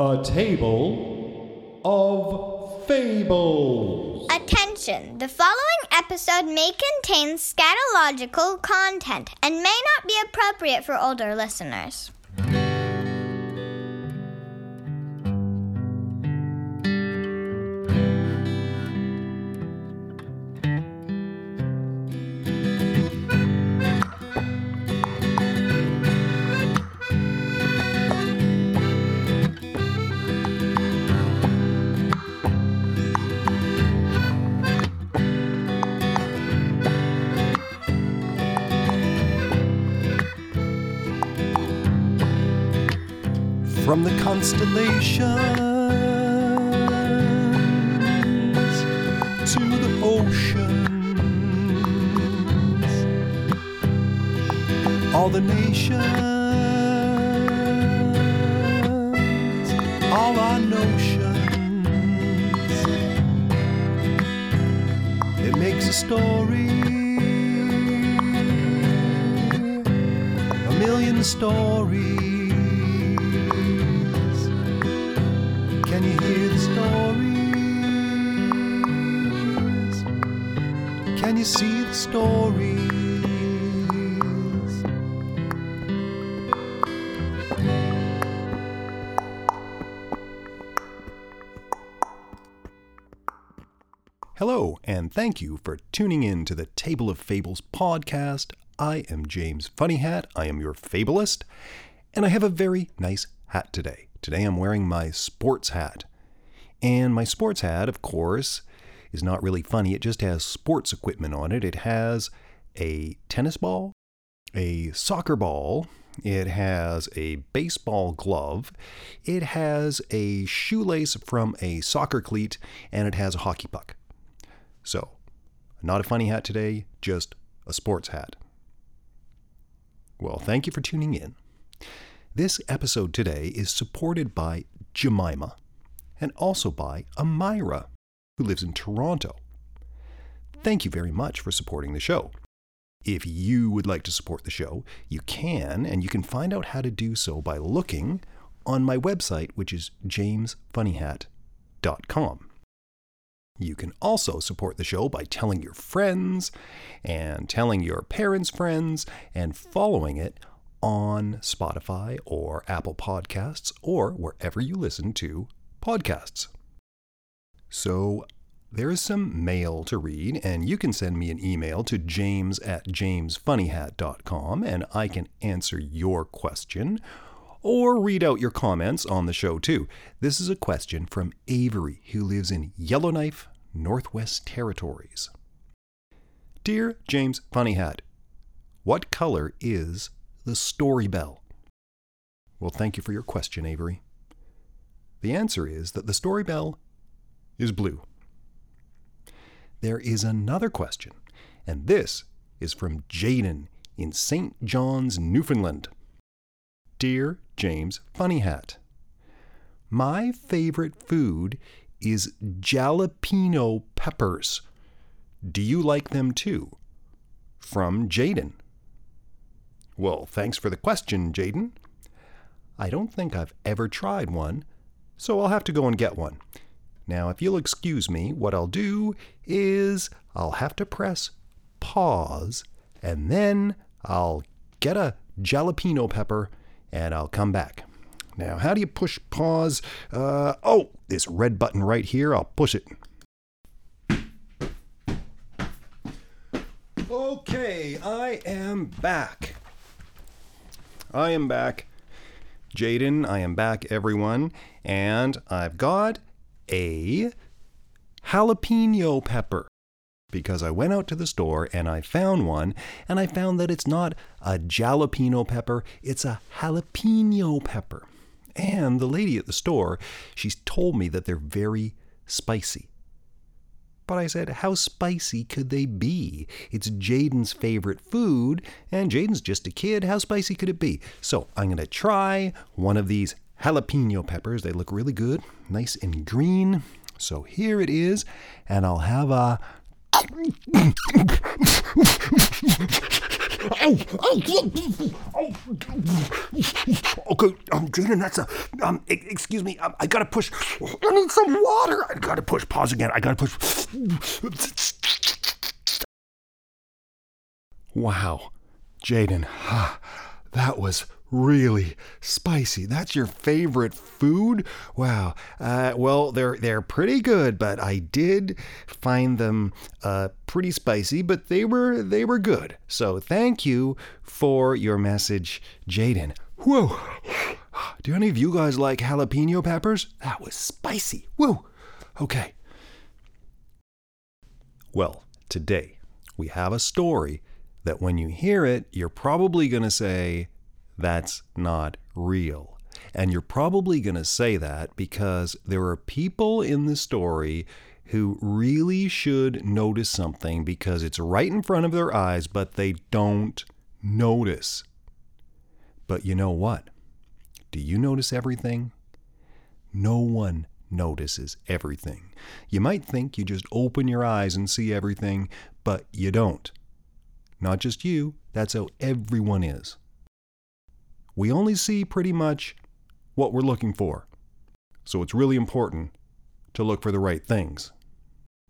A table of fables. Attention! The following episode may contain scatological content and may not be appropriate for older listeners. From the constellations to the oceans, all the nations, all our notions. It makes a story, a million stories. You see the stories? Hello, and thank you for tuning in to the Table of Fables podcast. I am James Funnyhat. I am your fabulist, and I have a very nice hat today. Today I'm wearing my sports hat. And my sports hat, of course, is not really funny. It just has sports equipment on it. It has a tennis ball, a soccer ball, it has a baseball glove, it has a shoelace from a soccer cleat, and it has a hockey puck. So, not a funny hat today, just a sports hat. Well, thank you for tuning in. This episode today is supported by Jemima and also by Amira, who lives in Toronto. Thank you very much for supporting the show. If you would like to support the show, you can, and you can find out how to do so by looking on my website, which is jamesfunnyhat.com. You can also support the show by telling your friends and telling your parents' friends and following it on Spotify or Apple Podcasts or wherever you listen to podcasts. So, there is some mail to read, and you can send me an email to james at jamesfunnyhat.com and I can answer your question or read out your comments on the show too. This is a question from Avery, who lives in Yellowknife, Northwest Territories. Dear James Funnyhat, what color is the story bell? Well, thank you for your question, Avery. The answer is that the story bell is blue. There is another question, and this is from Jaden in St. John's, Newfoundland. Dear James Funny Hat, my favorite food is jalapeno peppers. Do you like them too? From Jaden. Well, thanks for the question, Jaden. I don't think I've ever tried one, so I'll have to go and get one. Now, if you'll excuse me, what I'll do is I'll have to press pause and then I'll get a jalapeno pepper and I'll come back. Now, how do you push pause? Uh, oh, this red button right here, I'll push it. Okay, I am back. I am back. Jaden, I am back, everyone. And I've got a jalapeno pepper because I went out to the store and I found one and I found that it's not a jalapeno pepper, it's a jalapeno pepper. And the lady at the store, she's told me that they're very spicy. But I said, how spicy could they be? It's Jaden's favorite food, and Jaden's just a kid. How spicy could it be? So I'm going to try one of these jalapeno peppers. They look really good, nice and green. So here it is, and I'll have a. Oh, oh, oh, okay, um, Jaden, that's a, um, excuse me, um, I gotta push. I need some water. I gotta push. Pause again. I gotta push. Wow, Jaden, ha, that was really spicy. That's your favorite food? Wow. Uh, well, they're they're pretty good, but I did find them uh, pretty spicy, but they were they were good. So thank you for your message, Jaden. Whoa. Do any of you guys like jalapeno peppers? That was spicy. Whoa. Okay. Well, today we have a story that when you hear it, you're probably going to say, that's not real. And you're probably going to say that because there are people in the story who really should notice something because it's right in front of their eyes, but they don't notice. But you know what? Do you notice everything? No one notices everything. You might think you just open your eyes and see everything, but you don't. Not just you, that's how everyone is. We only see pretty much what we're looking for. So it's really important to look for the right things.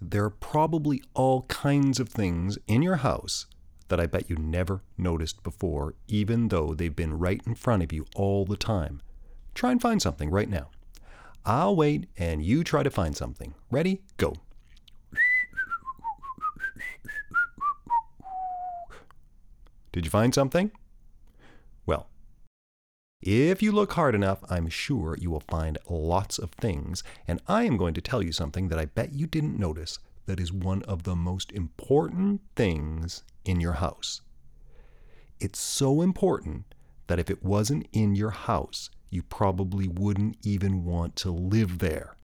There are probably all kinds of things in your house that I bet you never noticed before, even though they've been right in front of you all the time. Try and find something right now. I'll wait and you try to find something. Ready? Go. Did you find something? If you look hard enough, I'm sure you will find lots of things, and I am going to tell you something that I bet you didn't notice that is one of the most important things in your house. It's so important that if it wasn't in your house, you probably wouldn't even want to live there.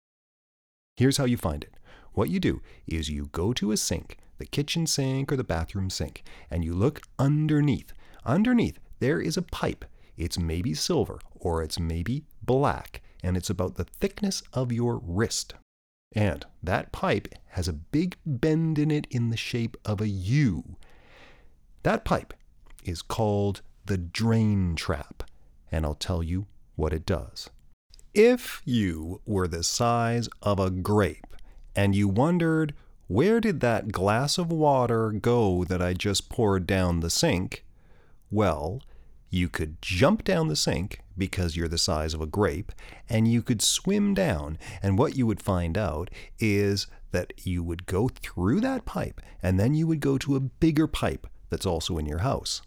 Here's how you find it. What you do is you go to a sink, the kitchen sink or the bathroom sink, and you look underneath. Underneath, there is a pipe. It's maybe silver or it's maybe black, and it's about the thickness of your wrist. And that pipe has a big bend in it in the shape of a U. That pipe is called the drain trap, and I'll tell you what it does. If you were the size of a grape and you wondered, where did that glass of water go that I just poured down the sink? Well, you could jump down the sink because you're the size of a grape, and you could swim down. And what you would find out is that you would go through that pipe, and then you would go to a bigger pipe that's also in your house.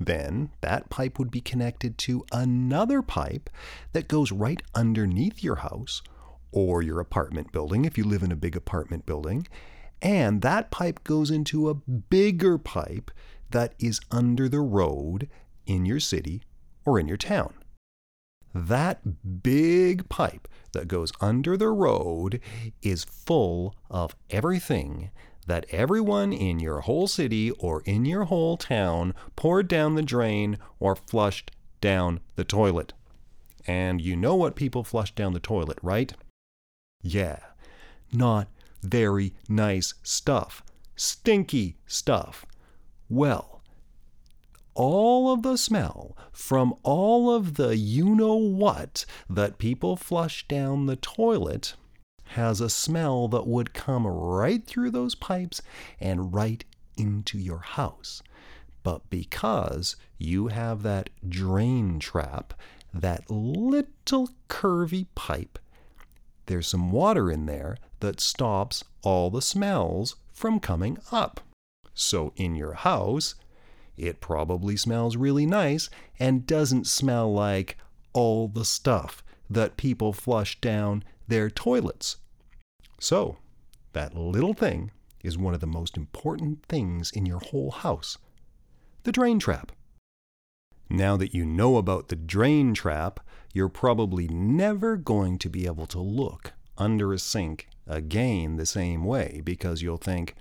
Then that pipe would be connected to another pipe that goes right underneath your house or your apartment building if you live in a big apartment building. And that pipe goes into a bigger pipe that is under the road in your city or in your town. That big pipe that goes under the road is full of everything that everyone in your whole city or in your whole town poured down the drain or flushed down the toilet. And you know what people flush down the toilet, right? Yeah, not very nice stuff. Stinky stuff. Well, all of the smell from all of the you know what that people flush down the toilet has a smell that would come right through those pipes and right into your house. But because you have that drain trap, that little curvy pipe, there's some water in there that stops all the smells from coming up. So in your house, it probably smells really nice and doesn't smell like all the stuff that people flush down their toilets. So, that little thing is one of the most important things in your whole house the drain trap. Now that you know about the drain trap, you're probably never going to be able to look under a sink again the same way because you'll think,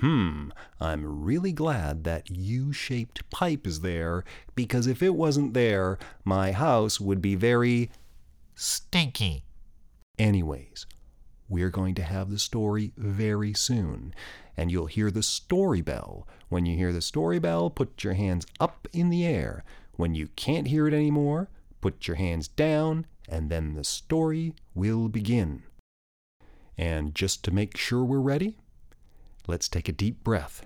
hmm, I'm really glad that U shaped pipe is there because if it wasn't there, my house would be very Stinky. Anyways, we're going to have the story very soon. And you'll hear the story bell. When you hear the story bell, put your hands up in the air. When you can't hear it anymore, put your hands down, and then the story will begin. And just to make sure we're ready, let's take a deep breath.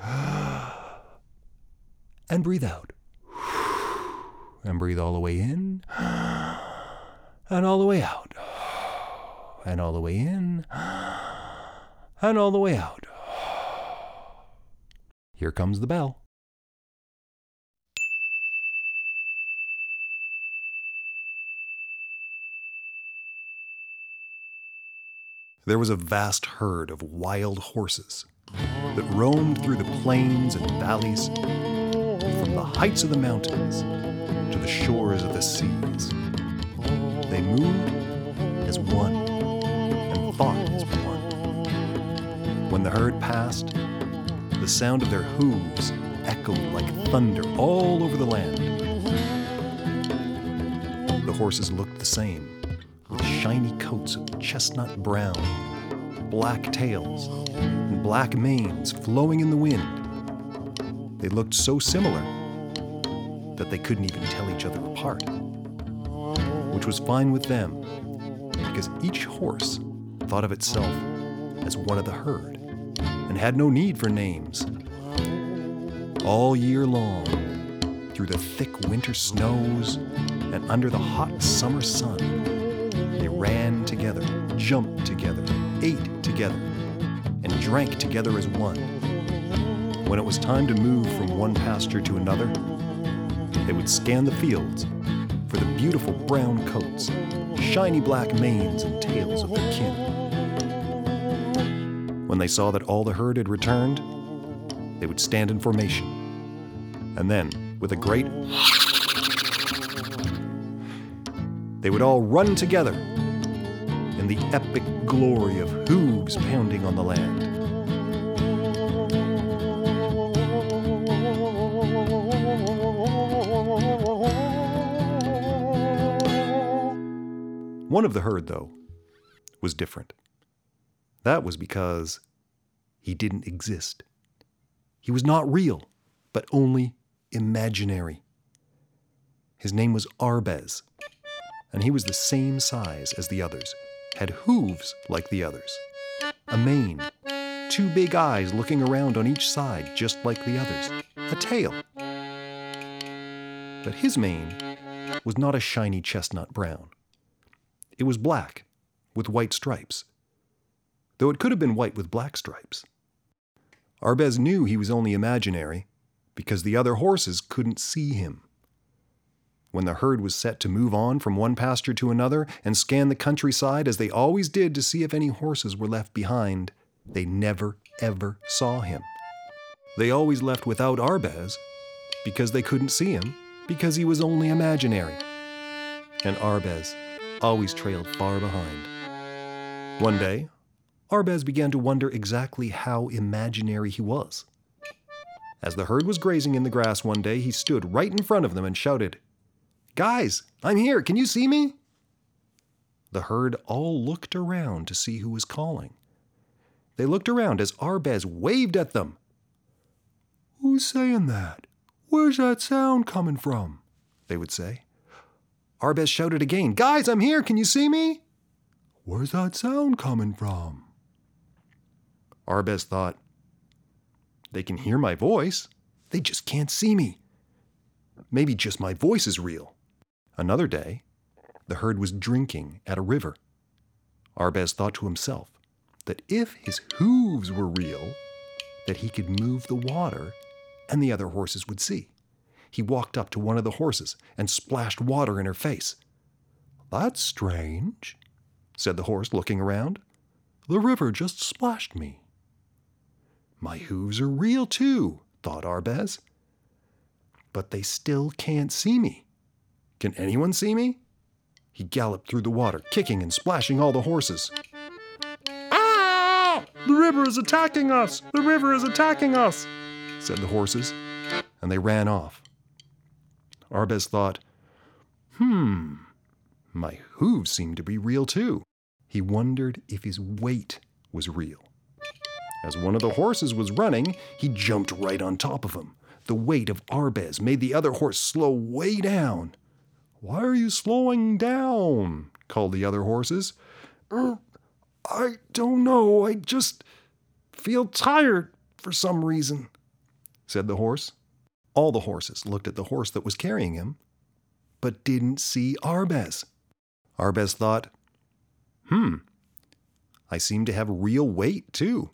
and breathe out. And breathe all the way in. And all the way out. And all the way in. And all the way out. Here comes the bell. There was a vast herd of wild horses that roamed through the plains and valleys, from the heights of the mountains to the shores of the seas. They moved as one and thought as one. When the herd passed, the sound of their hooves echoed like thunder all over the land. The horses looked the same, shiny coats of chestnut brown, black tails, and black manes flowing in the wind. They looked so similar that they couldn't even tell each other apart, which was fine with them because each horse thought of itself as one of the herd and had no need for names. All year long, through the thick winter snows and under the hot summer sun, together, jumped together, ate together, and drank together as one. When it was time to move from one pasture to another, they would scan the fields for the beautiful brown coats, shiny black manes, and tails of their kin. When they saw that all the herd had returned, they would stand in formation. And then, with a great they would all run together the epic glory of hooves pounding on the land. One of the herd, though, was different. That was because he didn't exist. He was not real, but only imaginary. His name was Arbez, and he was the same size as the others, had hooves like the others, a mane, two big eyes looking around on each side just like the others, a tail. But his mane was not a shiny chestnut brown. It was black, with white stripes, though it could have been white with black stripes. Arbez knew he was only imaginary because the other horses couldn't see him. When the herd was set to move on from one pasture to another and scan the countryside as they always did to see if any horses were left behind, they never, ever saw him. They always left without Arbez because they couldn't see him because he was only imaginary. And Arbez always trailed far behind. One day, Arbez began to wonder exactly how imaginary he was. As the herd was grazing in the grass one day, he stood right in front of them and shouted, Guys, I'm here. Can you see me? The herd all looked around to see who was calling. They looked around as Arbez waved at them. Who's saying that? Where's that sound coming from? They would say. Arbez shouted again, Guys, I'm here. Can you see me? Where's that sound coming from? Arbez thought, They can hear my voice. They just can't see me. Maybe just my voice is real. Another day, the herd was drinking at a river. Arbez thought to himself that if his hooves were real, that he could move the water and the other horses would see. He walked up to one of the horses and splashed water in her face. That's strange, said the horse, looking around. The river just splashed me. My hooves are real too, thought Arbez. But they still can't see me. Can anyone see me? He galloped through the water, kicking and splashing all the horses. Ah! The river is attacking us! The river is attacking us! said the horses, and they ran off. Arbez thought, hmm, my hooves seem to be real too. He wondered if his weight was real. As one of the horses was running, he jumped right on top of him. The weight of Arbez made the other horse slow way down. Why are you slowing down? called the other horses. "Er, I don't know. I just feel tired for some reason, said the horse. All the horses looked at the horse that was carrying him, but didn't see Arbez. Arbez thought, hmm, I seem to have real weight too.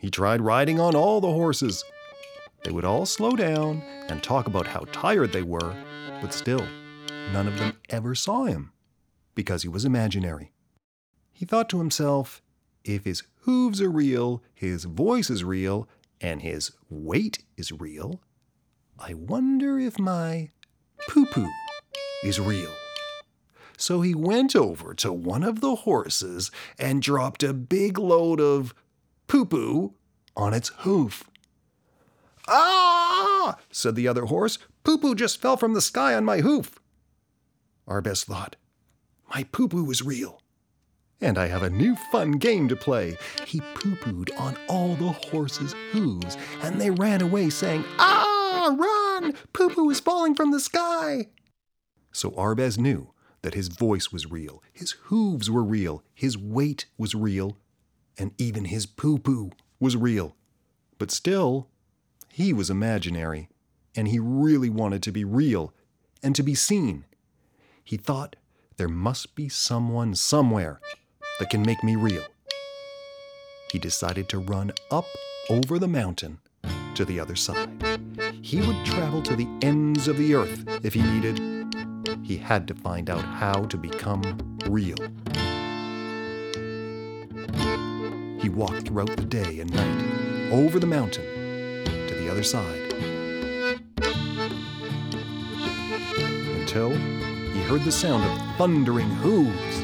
He tried riding on all the horses. They would all slow down and talk about how tired they were, but still, none of them ever saw him because he was imaginary. He thought to himself, if his hooves are real, his voice is real, and his weight is real, I wonder if my poo poo is real. So he went over to one of the horses and dropped a big load of poo poo on its hoof. Ah! said the other horse. Poo poo just fell from the sky on my hoof. Arbez thought, My poo poo is real. And I have a new fun game to play. He poo pooed on all the horses' hooves, and they ran away saying, Ah, run! Poo poo is falling from the sky. So Arbez knew that his voice was real, his hooves were real, his weight was real, and even his poo poo was real. But still, he was imaginary, and he really wanted to be real and to be seen. He thought there must be someone somewhere that can make me real. He decided to run up over the mountain to the other side. He would travel to the ends of the earth if he needed. He had to find out how to become real. He walked throughout the day and night over the mountain to the other side until he heard the sound of thundering hooves.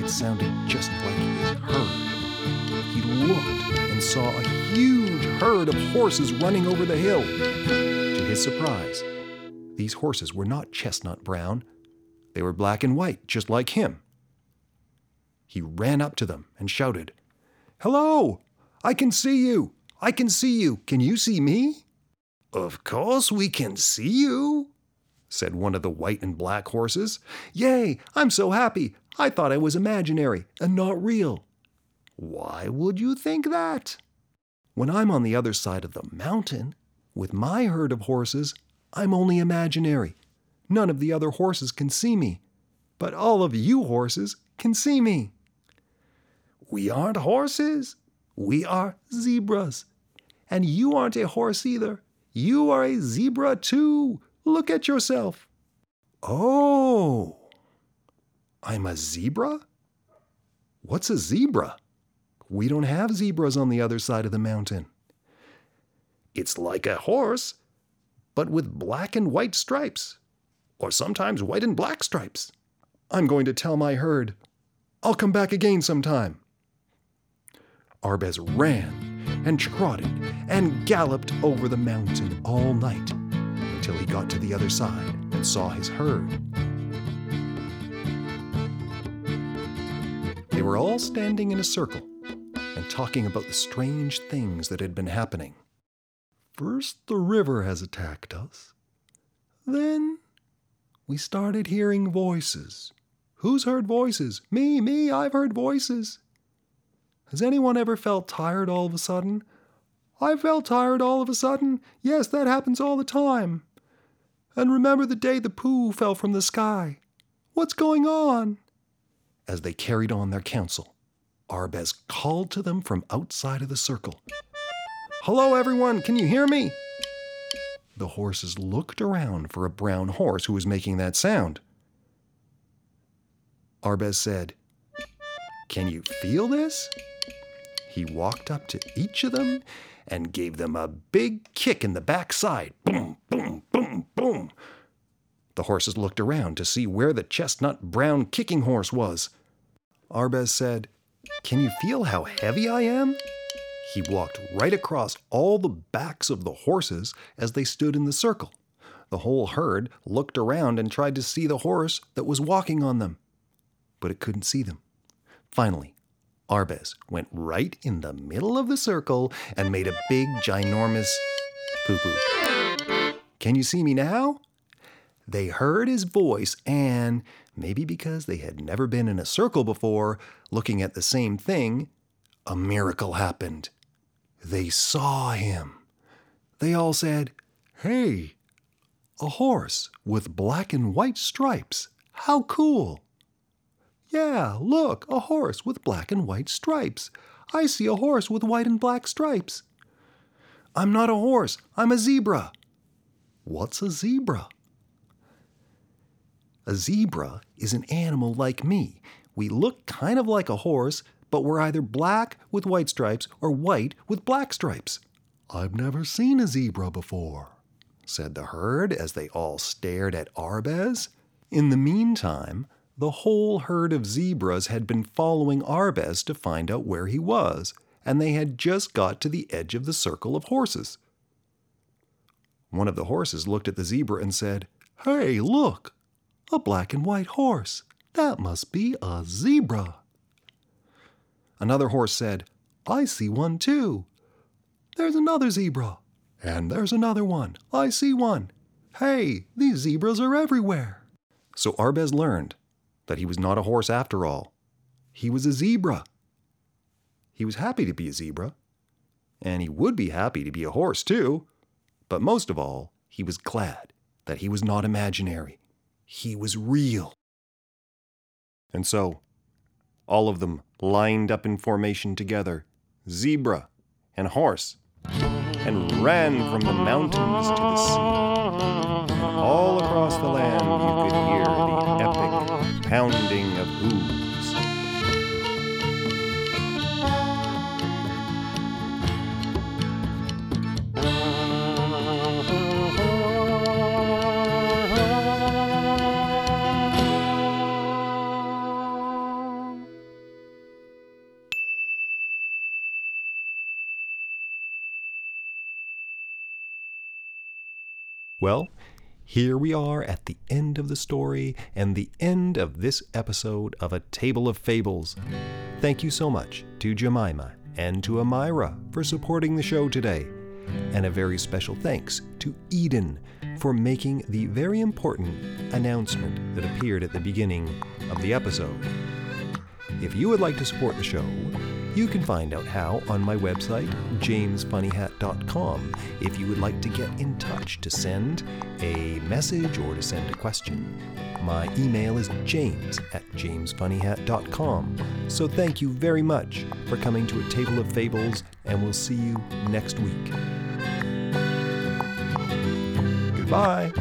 It sounded just like his herd. He looked and saw a huge herd of horses running over the hill. To his surprise, these horses were not chestnut brown. They were black and white, just like him. He ran up to them and shouted, Hello! I can see you! I can see you! Can you see me? Of course we can see you, said one of the white and black horses. Yay! I'm so happy! I thought I was imaginary and not real. Why would you think that? When I'm on the other side of the mountain, with my herd of horses, I'm only imaginary. None of the other horses can see me, but all of you horses can see me. We aren't horses. We are zebras. And you aren't a horse either. You are a zebra too. Look at yourself. Oh, I'm a zebra? What's a zebra? We don't have zebras on the other side of the mountain. It's like a horse, but with black and white stripes, or sometimes white and black stripes. I'm going to tell my herd. I'll come back again sometime. Arbez ran and trotted and galloped over the mountain all night until he got to the other side and saw his herd. They were all standing in a circle and talking about the strange things that had been happening. First, the river has attacked us. Then, we started hearing voices. Who's heard voices? Me, me, I've heard voices. Has anyone ever felt tired all of a sudden? I felt tired all of a sudden. Yes, that happens all the time. And remember the day the poo fell from the sky. What's going on? As they carried on their counsel, Arbez called to them from outside of the circle. Hello, everyone, can you hear me? The horses looked around for a brown horse who was making that sound. Arbez said, Can you feel this? He walked up to each of them and gave them a big kick in the backside. Boom, boom, boom, boom. The horses looked around to see where the chestnut brown kicking horse was. Arbez said, Can you feel how heavy I am? He walked right across all the backs of the horses as they stood in the circle. The whole herd looked around and tried to see the horse that was walking on them, but it couldn't see them. Finally, Arbez went right in the middle of the circle and made a big, ginormous poo poo. Can you see me now? They heard his voice, and maybe because they had never been in a circle before, looking at the same thing, a miracle happened. They saw him. They all said, Hey, a horse with black and white stripes. How cool! Yeah, look, a horse with black and white stripes. I see a horse with white and black stripes. I'm not a horse, I'm a zebra. What's a zebra? A zebra is an animal like me. We look kind of like a horse, but we're either black with white stripes or white with black stripes. I've never seen a zebra before, said the herd as they all stared at Arbez. In the meantime, the whole herd of zebras had been following Arbez to find out where he was, and they had just got to the edge of the circle of horses. One of the horses looked at the zebra and said, Hey, look! A black and white horse. That must be a zebra. Another horse said, I see one too. There's another zebra. And there's another one. I see one. Hey, these zebras are everywhere. So Arbez learned that he was not a horse after all. He was a zebra. He was happy to be a zebra, and he would be happy to be a horse too. But most of all, he was glad that he was not imaginary. He was real. And so, all of them lined up in formation together, zebra and horse, and ran from the mountains to the sea. All across the land you could hear the epic pounding of hooves. Well, here we are at the end of the story and the end of this episode of A Table of Fables. Thank you so much to Jemima and to Amira for supporting the show today. And a very special thanks to Eden for making the very important announcement that appeared at the beginning of the episode. If you would like to support the show, you can find out how on my website, jamesfunnyhat.com. If you would like to get in touch to send a message or to send a question, my email is james at jamesfunnyhat.com. So thank you very much for coming to a Table of Fables, and we'll see you next week. Goodbye.